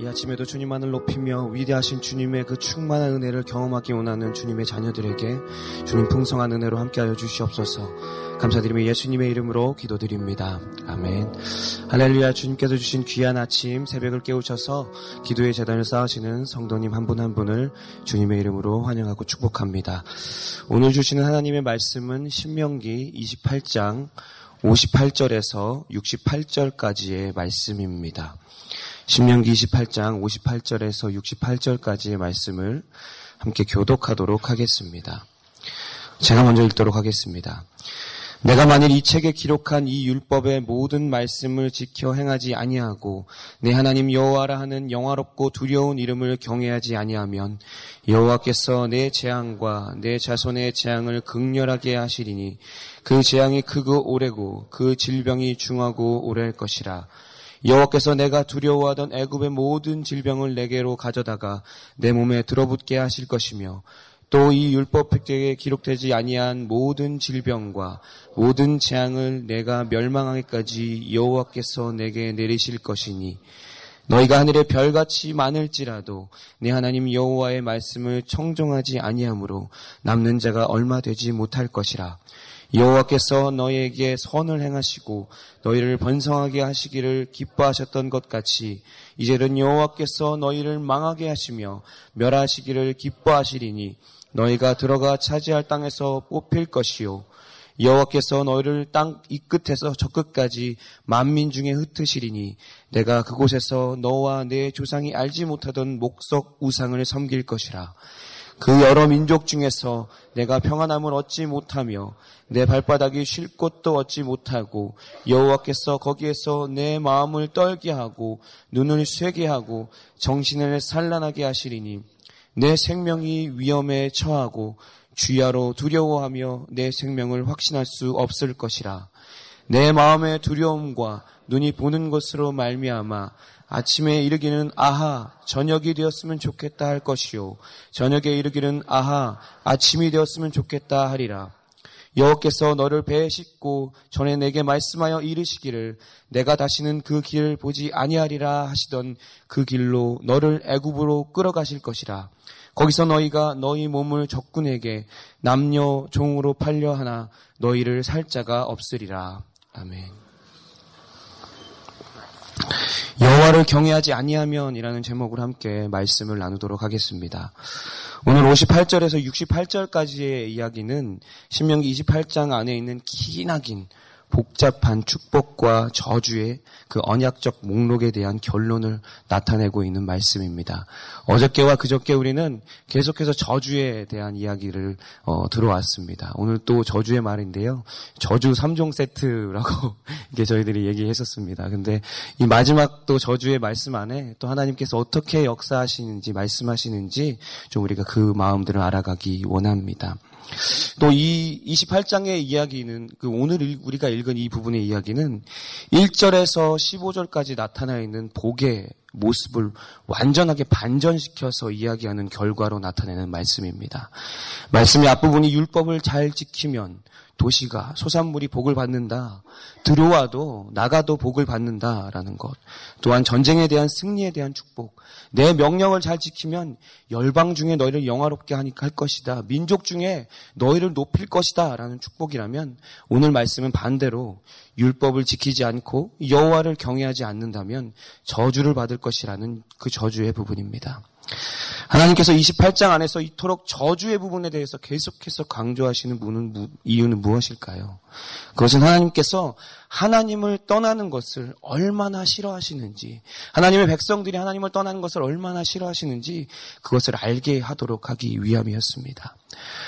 이 아침에도 주님만을 높이며 위대하신 주님의 그 충만한 은혜를 경험하기 원하는 주님의 자녀들에게 주님 풍성한 은혜로 함께하여 주시옵소서. 감사드리며 예수님의 이름으로 기도드립니다. 아멘. 할렐루야 주님께서 주신 귀한 아침 새벽을 깨우셔서 기도의 재단을 쌓으시는 성도님 한 분한 한 분을 주님의 이름으로 환영하고 축복합니다. 오늘 주시는 하나님의 말씀은 신명기 28장 58절에서 68절까지의 말씀입니다. 신명기 28장 58절에서 68절까지의 말씀을 함께 교독하도록 하겠습니다. 제가 먼저 읽도록 하겠습니다. 내가 만일 이 책에 기록한 이 율법의 모든 말씀을 지켜 행하지 아니하고 내 하나님 여호와라 하는 영화롭고 두려운 이름을 경외하지 아니하면 여호와께서 내 재앙과 내 자손의 재앙을 극렬하게 하시리니 그 재앙이 크고 오래고 그 질병이 중하고 오래할 것이라 여호와께서 내가 두려워하던 애굽의 모든 질병을 내게로 가져다가 내 몸에 들어붙게 하실 것이며 또 이 율법 획책에 기록되지 아니한 모든 질병과 모든 재앙을 내가 멸망하기까지 여호와께서 내게 내리실 것이니 너희가 하늘의 별같이 많을지라도 내 하나님 여호와의 말씀을 청종하지 아니하므로 남는 자가 얼마 되지 못할 것이라 여호와께서 너희에게 선을 행하시고 너희를 번성하게 하시기를 기뻐하셨던 것 같이 이제는 여호와께서 너희를 망하게 하시며 멸하시기를 기뻐하시리니 너희가 들어가 차지할 땅에서 뽑힐 것이요. 여호와께서 너희를 땅 이 끝에서 저 끝까지 만민 중에 흩으시리니 내가 그곳에서 너와 내 조상이 알지 못하던 목석 우상을 섬길 것이라 그 여러 민족 중에서 내가 평안함을 얻지 못하며 내 발바닥이 쉴 곳도 얻지 못하고 여호와께서 거기에서 내 마음을 떨게 하고 눈을 쇠게 하고 정신을 산란하게 하시리니 내 생명이 위험에 처하고 주야로 두려워하며 내 생명을 확신할 수 없을 것이라. 내 마음의 두려움과 눈이 보는 것으로 말미암아 아침에 이르기는 아하 저녁이 되었으면 좋겠다 할 것이요. 저녁에 이르기는 아하 아침이 되었으면 좋겠다 하리라. 여호께서 너를 배에 싣고 전에 내게 말씀하여 이르시기를 내가 다시는 그 길을 보지 아니하리라 하시던 그 길로 너를 애굽으로 끌어가실 것이라. 거기서 너희가 너희 몸을 적군에게 남녀 종으로 팔려 하나 너희를 살 자가 없으리라. 아멘. 여호와를 경외하지 아니하면이라는 제목으로 함께 말씀을 나누도록 하겠습니다. 오늘 58절에서 68절까지의 이야기는 신명기 28장 안에 있는 기나긴 복잡한 축복과 저주의 그 언약적 목록에 대한 결론을 나타내고 있는 말씀입니다. 어저께와 그저께 우리는 계속해서 저주에 대한 이야기를 어, 들어왔습니다. 오늘 또 저주의 말인데요. 저주 3종 세트라고 이게 저희들이 얘기했었습니다. 근데 이 마지막 또 저주의 말씀 안에 또 하나님께서 어떻게 역사하시는지 말씀하시는지 좀 우리가 그 마음들을 알아가기 원합니다. 또 이 28장의 이야기는 그 오늘 우리가 읽은 이 부분의 이야기는 1절에서 15절까지 나타나 있는 복의 모습을 완전하게 반전시켜서 이야기하는 결과로 나타내는 말씀입니다. 말씀의 앞부분이 율법을 잘 지키면 도시가 소산물이 복을 받는다. 들어와도 나가도 복을 받는다라는 것. 또한 전쟁에 대한 승리에 대한 축복. 내 명령을 잘 지키면 열방 중에 너희를 영화롭게 하니까 할 것이다. 민족 중에 너희를 높일 것이다라는 축복이라면 오늘 말씀은 반대로 율법을 지키지 않고 여호와를 경외하지 않는다면 저주를 받을 것이라는 그 저주의 부분입니다. 하나님께서 28장 안에서 이토록 저주의 부분에 대해서 계속해서 강조하시는 이유는 무엇일까요? 그것은 하나님께서 하나님을 떠나는 것을 얼마나 싫어하시는지, 하나님의 백성들이 하나님을 떠나는 것을 얼마나 싫어하시는지 그것을 알게 하도록 하기 위함이었습니다.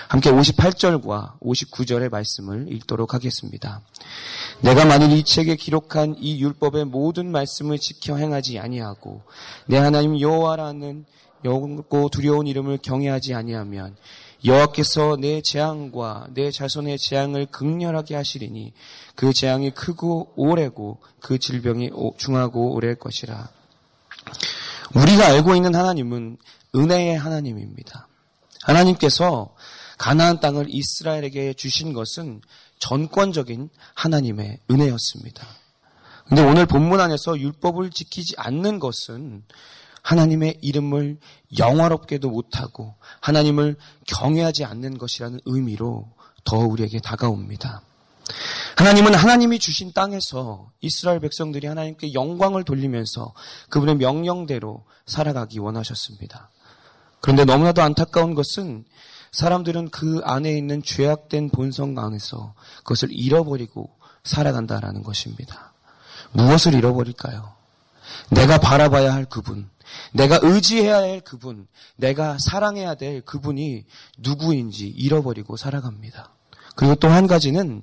함께 58절과 59절의 말씀을 읽도록 하겠습니다. 내가 만일 이 책에 기록한 이 율법의 모든 말씀을 지켜 행하지 아니하고 내 하나님 여호와라는 영고 두려운 이름을 경외하지 아니하면 여호와께서 내 재앙과 내 자손의 재앙을 극렬하게 하시리니 그 재앙이 크고 오래고 그 질병이 중하고 오래일 것이라. 우리가 알고 있는 하나님은 은혜의 하나님입니다. 하나님께서 가나안 땅을 이스라엘에게 주신 것은 전권적인 하나님의 은혜였습니다. 근데 오늘 본문 안에서 율법을 지키지 않는 것은 하나님의 이름을 영화롭게도 못하고 하나님을 경외하지 않는 것이라는 의미로 더 우리에게 다가옵니다. 하나님은 하나님이 주신 땅에서 이스라엘 백성들이 하나님께 영광을 돌리면서 그분의 명령대로 살아가기 원하셨습니다. 그런데 너무나도 안타까운 것은 사람들은 그 안에 있는 죄악된 본성 안에서 그것을 잃어버리고 살아간다라는 것입니다. 무엇을 잃어버릴까요? 내가 바라봐야 할 그분, 내가 의지해야 할 그분, 내가 사랑해야 될 그분이 누구인지 잃어버리고 살아갑니다. 그리고 또 한 가지는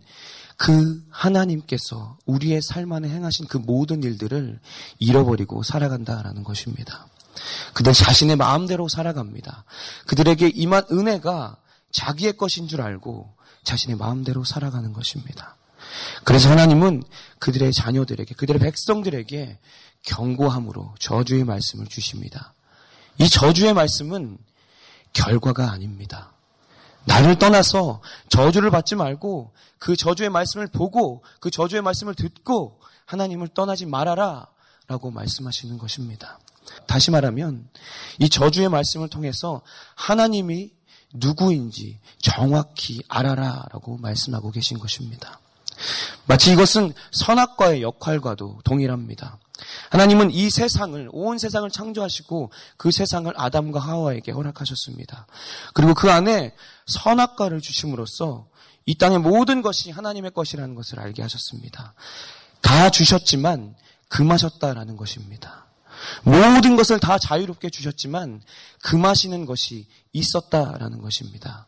그 하나님께서 우리의 삶 안에 행하신 그 모든 일들을 잃어버리고 살아간다라는 것입니다. 그들 자신의 마음대로 살아갑니다. 그들에게 임한 은혜가 자기의 것인 줄 알고 자신의 마음대로 살아가는 것입니다. 그래서 하나님은 그들의 자녀들에게, 그들의 백성들에게 경고함으로 저주의 말씀을 주십니다. 이 저주의 말씀은 결과가 아닙니다. 나를 떠나서 저주를 받지 말고 그 저주의 말씀을 보고 그 저주의 말씀을 듣고 하나님을 떠나지 말아라 라고 말씀하시는 것입니다. 다시 말하면 이 저주의 말씀을 통해서 하나님이 누구인지 정확히 알아라 라고 말씀하고 계신 것입니다. 마치 이것은 선악과의 역할과도 동일합니다. 하나님은 이 세상을, 온 세상을 창조하시고 그 세상을 아담과 하와에게 허락하셨습니다. 그리고 그 안에 선악과를 주심으로써 이 땅의 모든 것이 하나님의 것이라는 것을 알게 하셨습니다. 다 주셨지만 금하셨다라는 것입니다. 모든 것을 다 자유롭게 주셨지만 금하시는 것이 있었다라는 것입니다.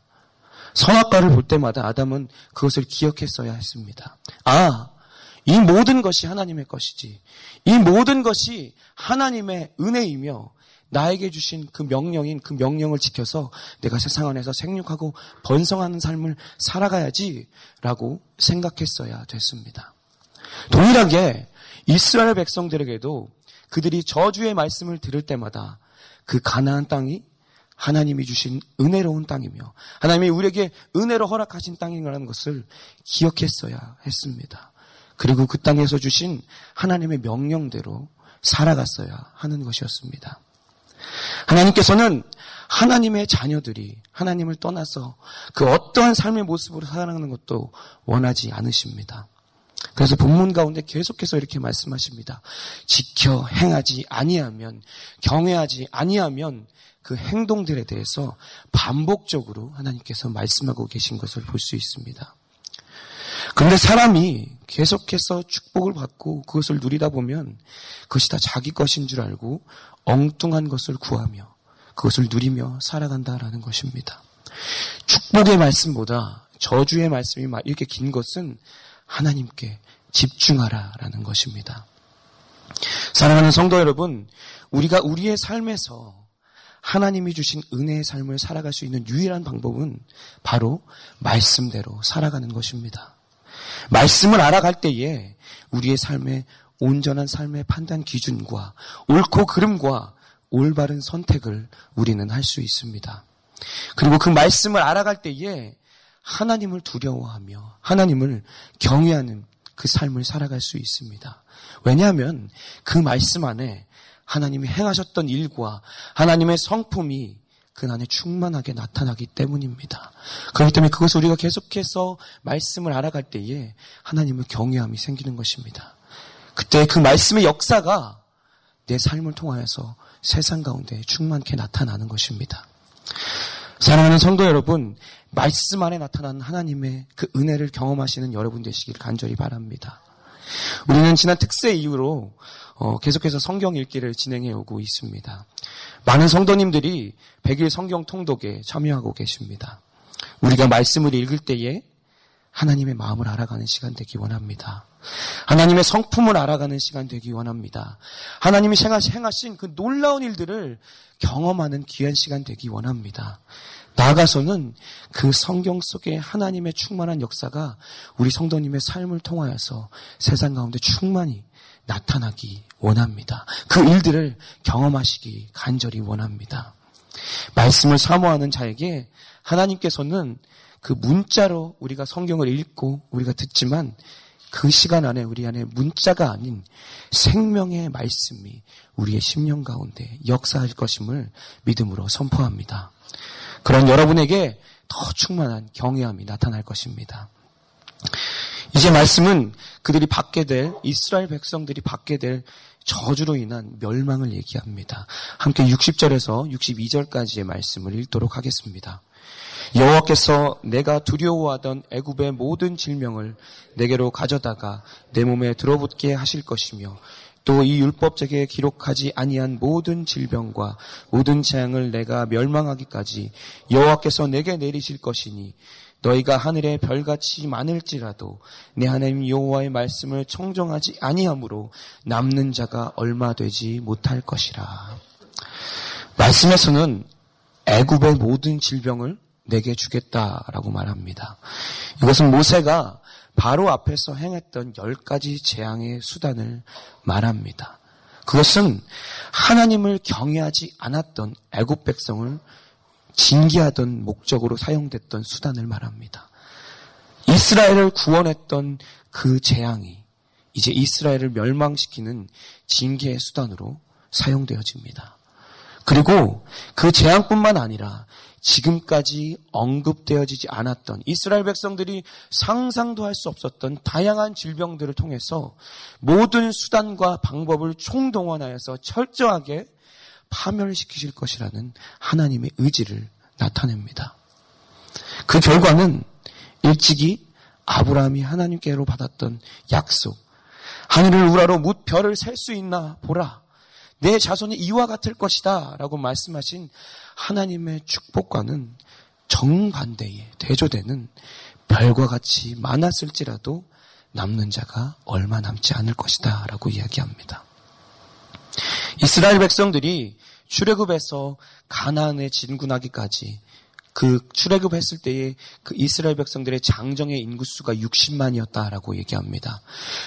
선악과를 볼 때마다 아담은 그것을 기억했어야 했습니다. 아, 이 모든 것이 하나님의 것이지. 이 모든 것이 하나님의 은혜이며 나에게 주신 그 명령인 그 명령을 지켜서 내가 세상 안에서 생육하고 번성하는 삶을 살아가야지 라고 생각했어야 됐습니다. 동일하게 이스라엘 백성들에게도 그들이 저주의 말씀을 들을 때마다 그 가나안 땅이 하나님이 주신 은혜로운 땅이며 하나님이 우리에게 은혜로 허락하신 땅이라는 것을 기억했어야 했습니다. 그리고 그 땅에서 주신 하나님의 명령대로 살아갔어야 하는 것이었습니다. 하나님께서는 하나님의 자녀들이 하나님을 떠나서 그 어떠한 삶의 모습으로 살아가는 것도 원하지 않으십니다. 그래서 본문 가운데 계속해서 이렇게 말씀하십니다. 지켜 행하지 아니하면 경외하지 아니하면 그 행동들에 대해서 반복적으로 하나님께서 말씀하고 계신 것을 볼 수 있습니다. 그런데 사람이 계속해서 축복을 받고 그것을 누리다 보면 그것이 다 자기 것인 줄 알고 엉뚱한 것을 구하며 그것을 누리며 살아간다라는 것입니다. 축복의 말씀보다 저주의 말씀이 이렇게 긴 것은 하나님께 집중하라라는 것입니다. 사랑하는 성도 여러분, 우리가 우리의 삶에서 하나님이 주신 은혜의 삶을 살아갈 수 있는 유일한 방법은 바로 말씀대로 살아가는 것입니다. 말씀을 알아갈 때에 우리의 삶의 온전한 삶의 판단 기준과 옳고 그름과 올바른 선택을 우리는 할 수 있습니다. 그리고 그 말씀을 알아갈 때에 하나님을 두려워하며 하나님을 경외하는 그 삶을 살아갈 수 있습니다. 왜냐하면 그 말씀 안에 하나님이 행하셨던 일과 하나님의 성품이 그 안에 충만하게 나타나기 때문입니다. 그렇기 때문에 그것을 우리가 계속해서 말씀을 알아갈 때에 하나님을 경외함이 생기는 것입니다. 그때 그 말씀의 역사가 내 삶을 통하여서 세상 가운데 충만케 나타나는 것입니다. 사랑하는 성도 여러분, 말씀 안에 나타난 하나님의 그 은혜를 경험하시는 여러분 되시길 간절히 바랍니다. 우리는 지난 특세 이후로 어, 계속해서 성경 읽기를 진행해 오고 있습니다. 많은 성도님들이 100일 성경 통독에 참여하고 계십니다. 우리가 말씀을 읽을 때에 하나님의 마음을 알아가는 시간 되기 원합니다. 하나님의 성품을 알아가는 시간 되기 원합니다. 하나님이 행하신 그 놀라운 일들을 경험하는 귀한 시간 되기 원합니다. 나아가서는 그 성경 속에 하나님의 충만한 역사가 우리 성도님의 삶을 통하여서 세상 가운데 충만히 나타나기 원합니다. 그 일들을 경험하시기 간절히 원합니다. 말씀을 사모하는 자에게 하나님께서는 그 문자로 우리가 성경을 읽고 우리가 듣지만 그 시간 안에 우리 안에 문자가 아닌 생명의 말씀이 우리의 심령 가운데 역사할 것임을 믿음으로 선포합니다. 그런 여러분에게 더 충만한 경외함이 나타날 것입니다. 이제 말씀은 그들이 받게 될 이스라엘 백성들이 받게 될 저주로 인한 멸망을 얘기합니다. 함께 60절에서 62절까지의 말씀을 읽도록 하겠습니다. 여호와께서 내가 두려워하던 애굽의 모든 질명을 내게로 가져다가 내 몸에 들어붙게 하실 것이며 또 이 율법책에 기록하지 아니한 모든 질병과 모든 재앙을 내가 멸망하기까지 여호와께서 내게 내리실 것이니 너희가 하늘의 별같이 많을지라도 내 하나님 여호와의 말씀을 청정하지 아니하므로 남는 자가 얼마 되지 못할 것이라. 말씀에서는 애굽의 모든 질병을 내게 주겠다라고 말합니다. 이것은 모세가 바로 앞에서 행했던 열 가지 재앙의 수단을 말합니다. 그것은 하나님을 경외하지 않았던 애굽 백성을 징계하던 목적으로 사용됐던 수단을 말합니다. 이스라엘을 구원했던 그 재앙이 이제 이스라엘을 멸망시키는 징계의 수단으로 사용되어집니다. 그리고 그 재앙뿐만 아니라 지금까지 언급되어지지 않았던 이스라엘 백성들이 상상도 할 수 없었던 다양한 질병들을 통해서 모든 수단과 방법을 총동원하여서 철저하게 파멸시키실 것이라는 하나님의 의지를 나타냅니다. 그 결과는 일찍이 아브라함이 하나님께로 받았던 약속, 하늘을 우라로 묻 별을 셀 수 있나 보라. 내 자손이 이와 같을 것이다. 라고 말씀하신 하나님의 축복과는 정반대에 대조되는 별과 같이 많았을지라도 남는 자가 얼마 남지 않을 것이다. 라고 이야기합니다. 이스라엘 백성들이 출애굽에서 가나안에 진군하기까지 그 출애굽했을 때에 그 이스라엘 백성들의 장정의 인구수가 60만이었다라고 얘기합니다.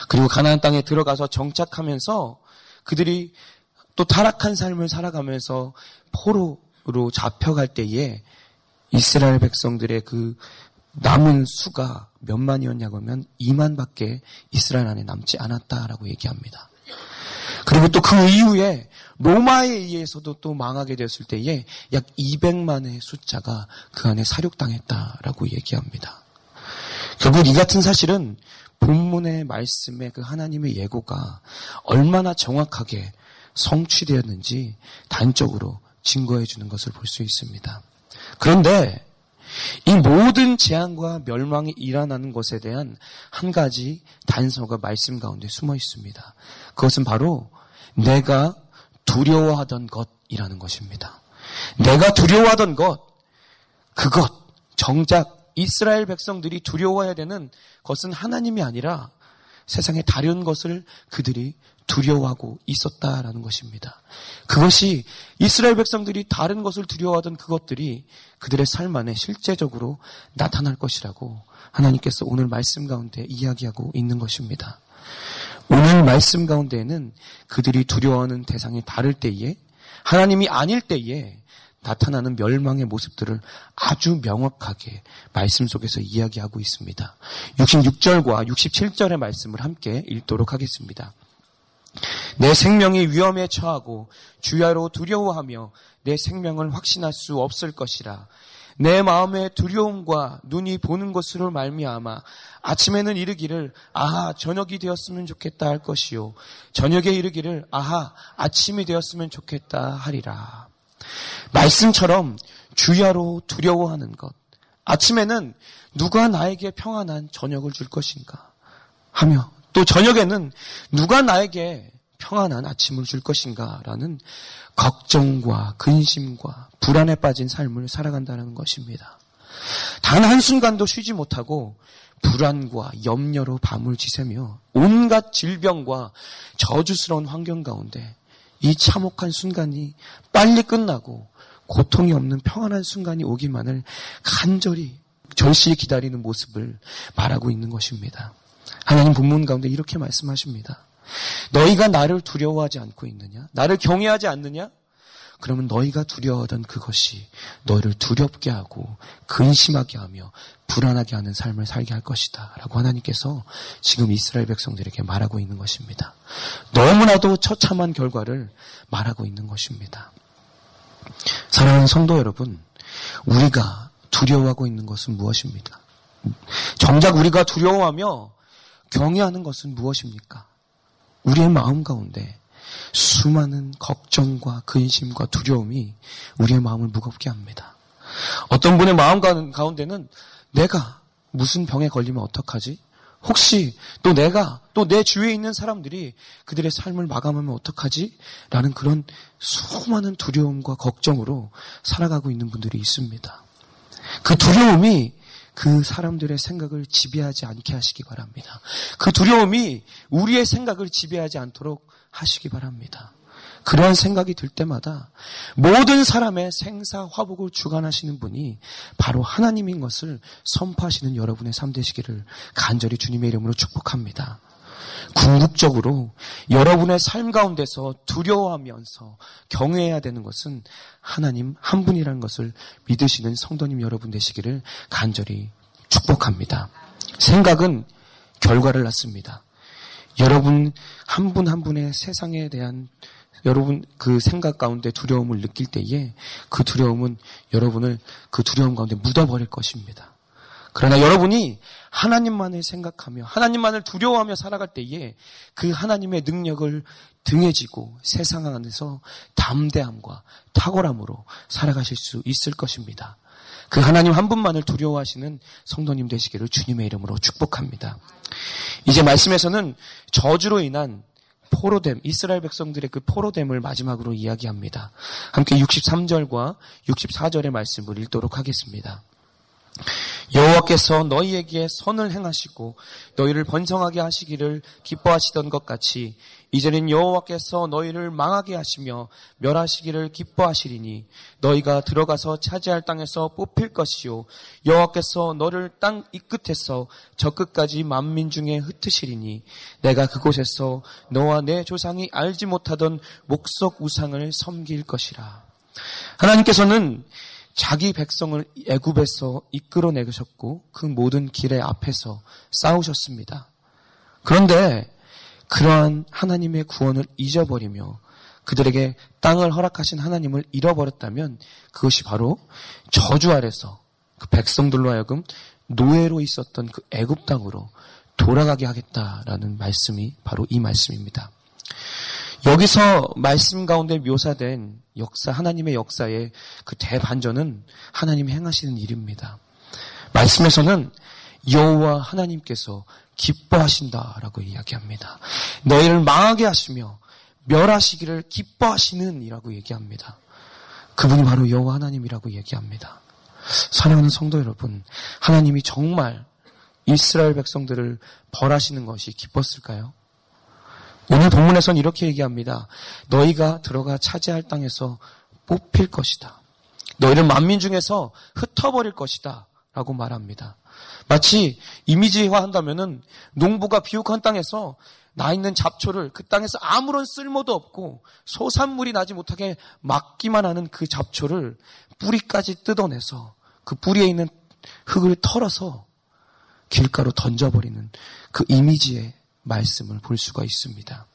그리고 가나안 땅에 들어가서 정착하면서 그들이 또 타락한 삶을 살아가면서 포로로 잡혀갈 때에 이스라엘 백성들의 그 남은 수가 몇만이었냐고 하면 2만밖에 이스라엘 안에 남지 않았다라고 얘기합니다. 그리고 또 그 이후에 로마에 의해서도 또 망하게 되었을 때에 약 200만의 숫자가 그 안에 사륙당했다라고 얘기합니다. 결국 이 같은 사실은 본문의 말씀의 그 하나님의 예고가 얼마나 정확하게 성취되었는지 단적으로 증거해 주는 것을 볼 수 있습니다. 그런데 이 모든 재앙과 멸망이 일어나는 것에 대한 한 가지 단서가 말씀 가운데 숨어 있습니다. 그것은 바로 내가 두려워하던 것이라는 것입니다. 내가 두려워하던 것, 그것, 정작 이스라엘 백성들이 두려워해야 되는 것은 하나님이 아니라 세상의 다른 것을 그들이 두려워하고 있었다라는 것입니다. 그것이 이스라엘 백성들이 다른 것을 두려워하던 그것들이 그들의 삶 안에 실제적으로 나타날 것이라고 하나님께서 오늘 말씀 가운데 이야기하고 있는 것입니다. 오늘 말씀 가운데에는 그들이 두려워하는 대상이 다를 때에 하나님이 아닐 때에 나타나는 멸망의 모습들을 아주 명확하게 말씀 속에서 이야기하고 있습니다. 66절과 67절의 말씀을 함께 읽도록 하겠습니다. 내 생명이 위험에 처하고 주야로 두려워하며 내 생명을 확신할 수 없을 것이라. 내 마음의 두려움과 눈이 보는 것으로 말미암아 아침에는 이르기를 아하 저녁이 되었으면 좋겠다 할 것이요 저녁에 이르기를 아하 아침이 되었으면 좋겠다 하리라. 말씀처럼 주야로 두려워하는 것. 아침에는 누가 나에게 평안한 저녁을 줄 것인가 하며 또 저녁에는 누가 나에게 평안한 아침을 줄 것인가라는 걱정과 근심과 불안에 빠진 삶을 살아간다는 것입니다. 단 한순간도 쉬지 못하고 불안과 염려로 밤을 지새며 온갖 질병과 저주스러운 환경 가운데 이 참혹한 순간이 빨리 끝나고 고통이 없는 평안한 순간이 오기만을 간절히 절실히 기다리는 모습을 말하고 있는 것입니다. 하나님 본문 가운데 이렇게 말씀하십니다. 너희가 나를 두려워하지 않고 있느냐? 나를 경외하지 않느냐? 그러면 너희가 두려워하던 그것이 너희를 두렵게 하고 근심하게 하며 불안하게 하는 삶을 살게 할 것이다. 라고 하나님께서 지금 이스라엘 백성들에게 말하고 있는 것입니다. 너무나도 처참한 결과를 말하고 있는 것입니다. 사랑하는 성도 여러분, 우리가 두려워하고 있는 것은 무엇입니까? 정작 우리가 두려워하며 경외하는 것은 무엇입니까? 우리의 마음 가운데 수많은 걱정과 근심과 두려움이 우리의 마음을 무겁게 합니다. 어떤 분의 마음 가운데는 내가 무슨 병에 걸리면 어떡하지? 혹시 또 내가 또 내 주위에 있는 사람들이 그들의 삶을 마감하면 어떡하지? 라는 그런 수많은 두려움과 걱정으로 살아가고 있는 분들이 있습니다. 그 두려움이 그 사람들의 생각을 지배하지 않게 하시기 바랍니다. 그 두려움이 우리의 생각을 지배하지 않도록 하시기 바랍니다. 그러한 생각이 들 때마다 모든 사람의 생사 화복을 주관하시는 분이 바로 하나님인 것을 선포하시는 여러분의 삶 되시기를 간절히 주님의 이름으로 축복합니다. 궁극적으로 여러분의 삶 가운데서 두려워하면서 경외해야 되는 것은 하나님 한 분이라는 것을 믿으시는 성도님 여러분 되시기를 간절히 축복합니다. 생각은 결과를 낳습니다. 여러분 한 분한 한 분의 세상에 대한 여러분 그 생각 가운데 두려움을 느낄 때에 그 두려움은 여러분을 그 두려움 가운데 묻어버릴 것입니다. 그러나 여러분이 하나님만을 생각하며 하나님만을 두려워하며 살아갈 때에 그 하나님의 능력을 등에 지고 세상 안에서 담대함과 탁월함으로 살아가실 수 있을 것입니다. 그 하나님 한 분만을 두려워하시는 성도님 되시기를 주님의 이름으로 축복합니다. 이제 말씀에서는 저주로 인한 포로됨, 이스라엘 백성들의 그 포로됨을 마지막으로 이야기합니다. 함께 63절과 64절의 말씀을 읽도록 하겠습니다. 여호와께서 너희에게 선을 행하시고 너희를 번성하게 하시기를 기뻐하시던 것 같이 이제는 여호와께서 너희를 망하게 하시며 멸하시기를 기뻐하시리니 너희가 들어가서 차지할 땅에서 뽑힐 것이요 여호와께서 너를 땅 이 끝에서 저 끝까지 만민 중에 흩으시리니 내가 그곳에서 너와 내 조상이 알지 못하던 목석 우상을 섬길 것이라. 하나님께서는 자기 백성을 애굽에서 이끌어내셨고 그 모든 길의 앞에서 싸우셨습니다. 그런데 그러한 하나님의 구원을 잊어버리며 그들에게 땅을 허락하신 하나님을 잃어버렸다면 그것이 바로 저주 아래서 그 백성들로 하여금 노예로 있었던 그 애굽 땅으로 돌아가게 하겠다라는 말씀이 바로 이 말씀입니다. 여기서 말씀 가운데 묘사된 역사, 하나님의 역사의 그 대반전은 하나님이 행하시는 일입니다. 말씀에서는 여호와 하나님께서 기뻐하신다라고 이야기합니다. 너희를 망하게 하시며 멸하시기를 기뻐하시는 이라고 얘기합니다. 그분이 바로 여호와 하나님이라고 얘기합니다. 사랑하는 성도 여러분, 하나님이 정말 이스라엘 백성들을 벌하시는 것이 기뻤을까요? 오늘 본문에선 이렇게 얘기합니다. 너희가 들어가 차지할 땅에서 뽑힐 것이다. 너희를 만민 중에서 흩어버릴 것이다. 라고 말합니다. 마치 이미지화 한다면은 농부가 비옥한 땅에서 나 있는 잡초를 그 땅에서 아무런 쓸모도 없고 소산물이 나지 못하게 막기만 하는 그 잡초를 뿌리까지 뜯어내서 그 뿌리에 있는 흙을 털어서 길가로 던져버리는 그 이미지의 말씀을 볼 수가 있습니다.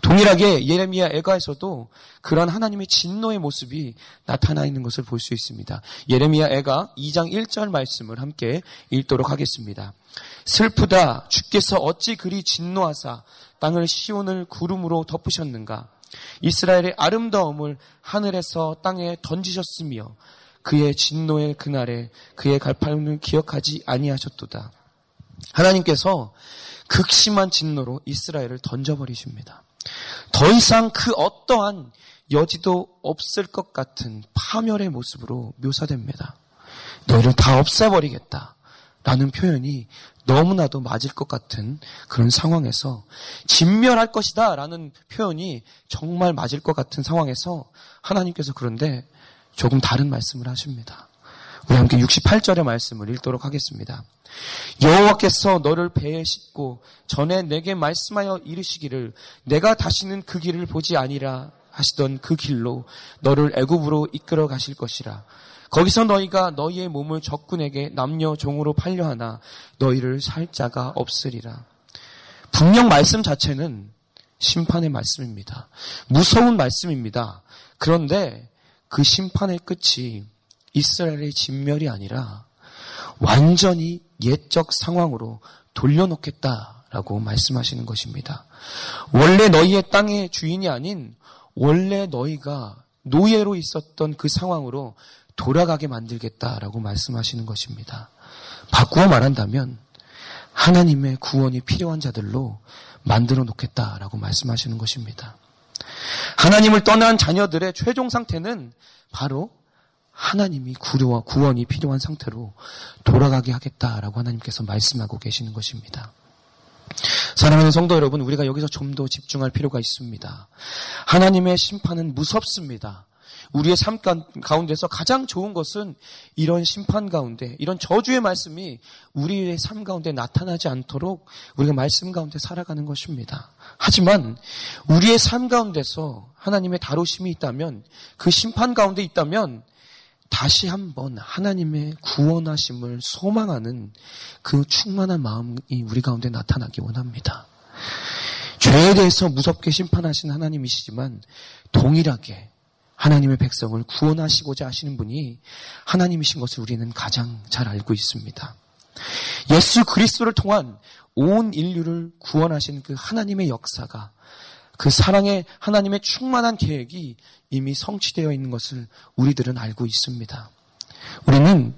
동일하게 예레미야 애가에서도 그런 하나님의 진노의 모습이 나타나 있는 것을 볼 수 있습니다. 예레미야 애가 2장 1절 말씀을 함께 읽도록 하겠습니다. 슬프다 주께서 어찌 그리 진노하사 땅을 시온을 구름으로 덮으셨는가 이스라엘의 아름다움을 하늘에서 땅에 던지셨으며 그의 진노의 그날에 그의 갈팔을 기억하지 아니하셨도다. 하나님께서 극심한 진노로 이스라엘을 던져버리십니다. 더 이상 그 어떠한 여지도 없을 것 같은 파멸의 모습으로 묘사됩니다. 너희를 다 없애버리겠다. 라는 표현이 너무나도 맞을 것 같은 그런 상황에서 진멸할 것이다 라는 표현이 정말 맞을 것 같은 상황에서 하나님께서 그런데 조금 다른 말씀을 하십니다. 우리 함께 68절의 말씀을 읽도록 하겠습니다. 여호와께서 너를 배에 싣고 전에 내게 말씀하여 이르시기를 내가 다시는 그 길을 보지 아니라 하시던 그 길로 너를 애굽으로 이끌어 가실 것이라 거기서 너희가 너희의 몸을 적군에게 남녀 종으로 팔려 하나 너희를 살 자가 없으리라. 분명 말씀 자체는 심판의 말씀입니다. 무서운 말씀입니다. 그런데 그 심판의 끝이 이스라엘의 진멸이 아니라 완전히 옛적 상황으로 돌려놓겠다라고 말씀하시는 것입니다. 원래 너희의 땅의 주인이 아닌 원래 너희가 노예로 있었던 그 상황으로 돌아가게 만들겠다라고 말씀하시는 것입니다. 바꾸어 말한다면 하나님의 구원이 필요한 자들로 만들어 놓겠다라고 말씀하시는 것입니다. 하나님을 떠난 자녀들의 최종 상태는 바로 하나님이 구류와 구원이 필요한 상태로 돌아가게 하겠다라고 하나님께서 말씀하고 계시는 것입니다. 사랑하는 성도 여러분, 우리가 여기서 좀 더 집중할 필요가 있습니다. 하나님의 심판은 무섭습니다. 우리의 삶 가운데서 가장 좋은 것은 이런 심판 가운데, 이런 저주의 말씀이 우리의 삶 가운데 나타나지 않도록 우리가 말씀 가운데 살아가는 것입니다. 하지만 우리의 삶 가운데서 하나님의 다루심이 있다면, 그 심판 가운데 있다면, 다시 한번 하나님의 구원하심을 소망하는 그 충만한 마음이 우리 가운데 나타나기 원합니다. 죄에 대해서 무섭게 심판하신 하나님이시지만 동일하게 하나님의 백성을 구원하시고자 하시는 분이 하나님이신 것을 우리는 가장 잘 알고 있습니다. 예수 그리스도를 통한 온 인류를 구원하신 그 하나님의 역사가 그 사랑의 하나님의 충만한 계획이 이미 성취되어 있는 것을 우리들은 알고 있습니다. 우리는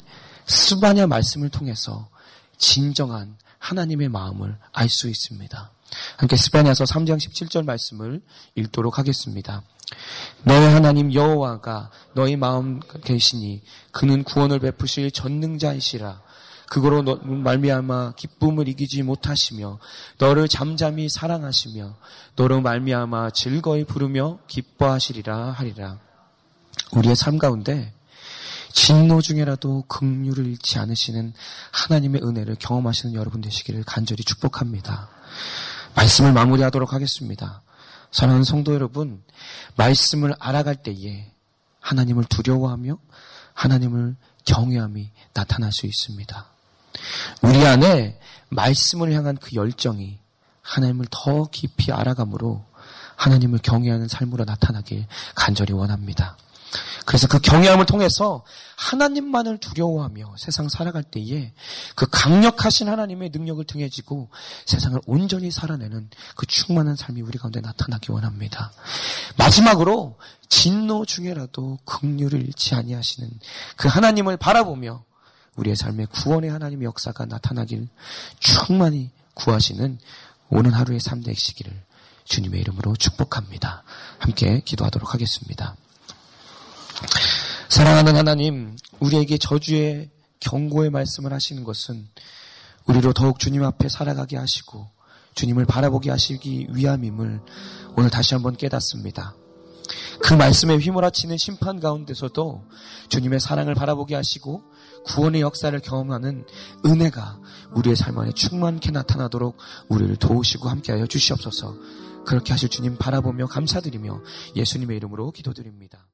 스바냐 말씀을 통해서 진정한 하나님의 마음을 알 수 있습니다. 함께 스바냐서 3장 17절 말씀을 읽도록 하겠습니다. 너의 하나님 여호와가 너의 마음 계시니 그는 구원을 베푸실 전능자이시라. 그거로 너, 말미암아 기쁨을 이기지 못하시며 너를 잠잠히 사랑하시며 너로 말미암아 즐거이 부르며 기뻐하시리라 하리라. 우리의 삶 가운데 진노 중에라도 긍휼을 잃지 않으시는 하나님의 은혜를 경험하시는 여러분 되시기를 간절히 축복합니다. 말씀을 마무리하도록 하겠습니다. 사랑하는 성도 여러분, 말씀을 알아갈 때에 하나님을 두려워하며 하나님을 경외함이 나타날 수 있습니다. 우리 안에 말씀을 향한 그 열정이 하나님을 더 깊이 알아감으로 하나님을 경외하는 삶으로 나타나길 간절히 원합니다. 그래서 그 경외함을 통해서 하나님만을 두려워하며 세상 살아갈 때에 그 강력하신 하나님의 능력을 등에 지고 세상을 온전히 살아내는 그 충만한 삶이 우리 가운데 나타나기 원합니다. 마지막으로 진노 중에라도 긍휼을 잃지 아니하시는 그 하나님을 바라보며 우리의 삶에 구원의 하나님의 역사가 나타나길 충만히 구하시는 오는 하루의 삶대 시기를 주님의 이름으로 축복합니다. 함께 기도하도록 하겠습니다. 사랑하는 하나님, 우리에게 저주의 경고의 말씀을 하시는 것은 우리로 더욱 주님 앞에 살아가게 하시고 주님을 바라보게 하시기 위함임을 오늘 다시 한번 깨닫습니다. 그 말씀에 휘몰 아치는 심판 가운데서도 주님의 사랑을 바라보게 하시고 구원의 역사를 경험하는 은혜가 우리의 삶 안에 충만케 나타나도록 우리를 도우시고 함께하여 주시옵소서. 그렇게 하실 주님 바라보며 감사드리며 예수님의 이름으로 기도드립니다.